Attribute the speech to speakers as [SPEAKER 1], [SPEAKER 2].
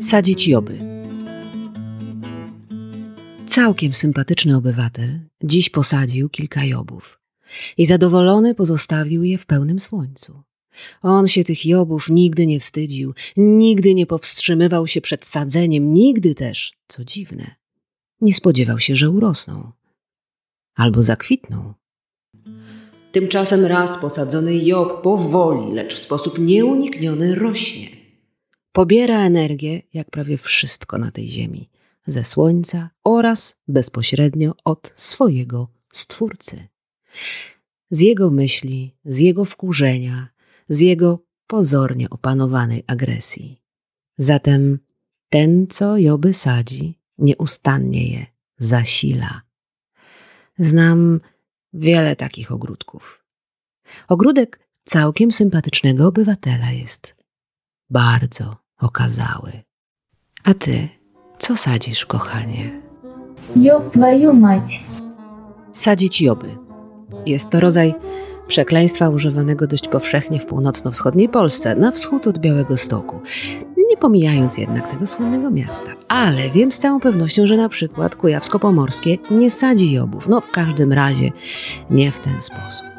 [SPEAKER 1] Sadzić joby. Całkiem sympatyczny obywatel dziś posadził kilka jobów i zadowolony pozostawił je w pełnym słońcu. On się tych jobów nigdy nie wstydził, nigdy nie powstrzymywał się przed sadzeniem, nigdy też, co dziwne, nie spodziewał się, że urosną albo zakwitną. Tymczasem raz posadzony job powoli, lecz w sposób nieunikniony rośnie. Pobiera energię, jak prawie wszystko na tej ziemi, ze słońca oraz bezpośrednio od swojego Stwórcy. Z jego myśli, z jego wkurzenia, z jego pozornie opanowanej agresji. Zatem ten, co Joby sadzi, nieustannie je zasila. Znam wiele takich ogródków. Ogródek całkiem sympatycznego obywatela jest bardzo okazały. A ty, co sadzisz, kochanie?
[SPEAKER 2] Job twoją mać.
[SPEAKER 1] Sadzić joby. Jest to rodzaj przekleństwa używanego dość powszechnie w północno-wschodniej Polsce, na wschód od Białego Stoku. Nie pomijając jednak tego słynnego miasta. Ale wiem z całą pewnością, że na przykład kujawsko-pomorskie nie sadzi jobów. No w każdym razie nie w ten sposób.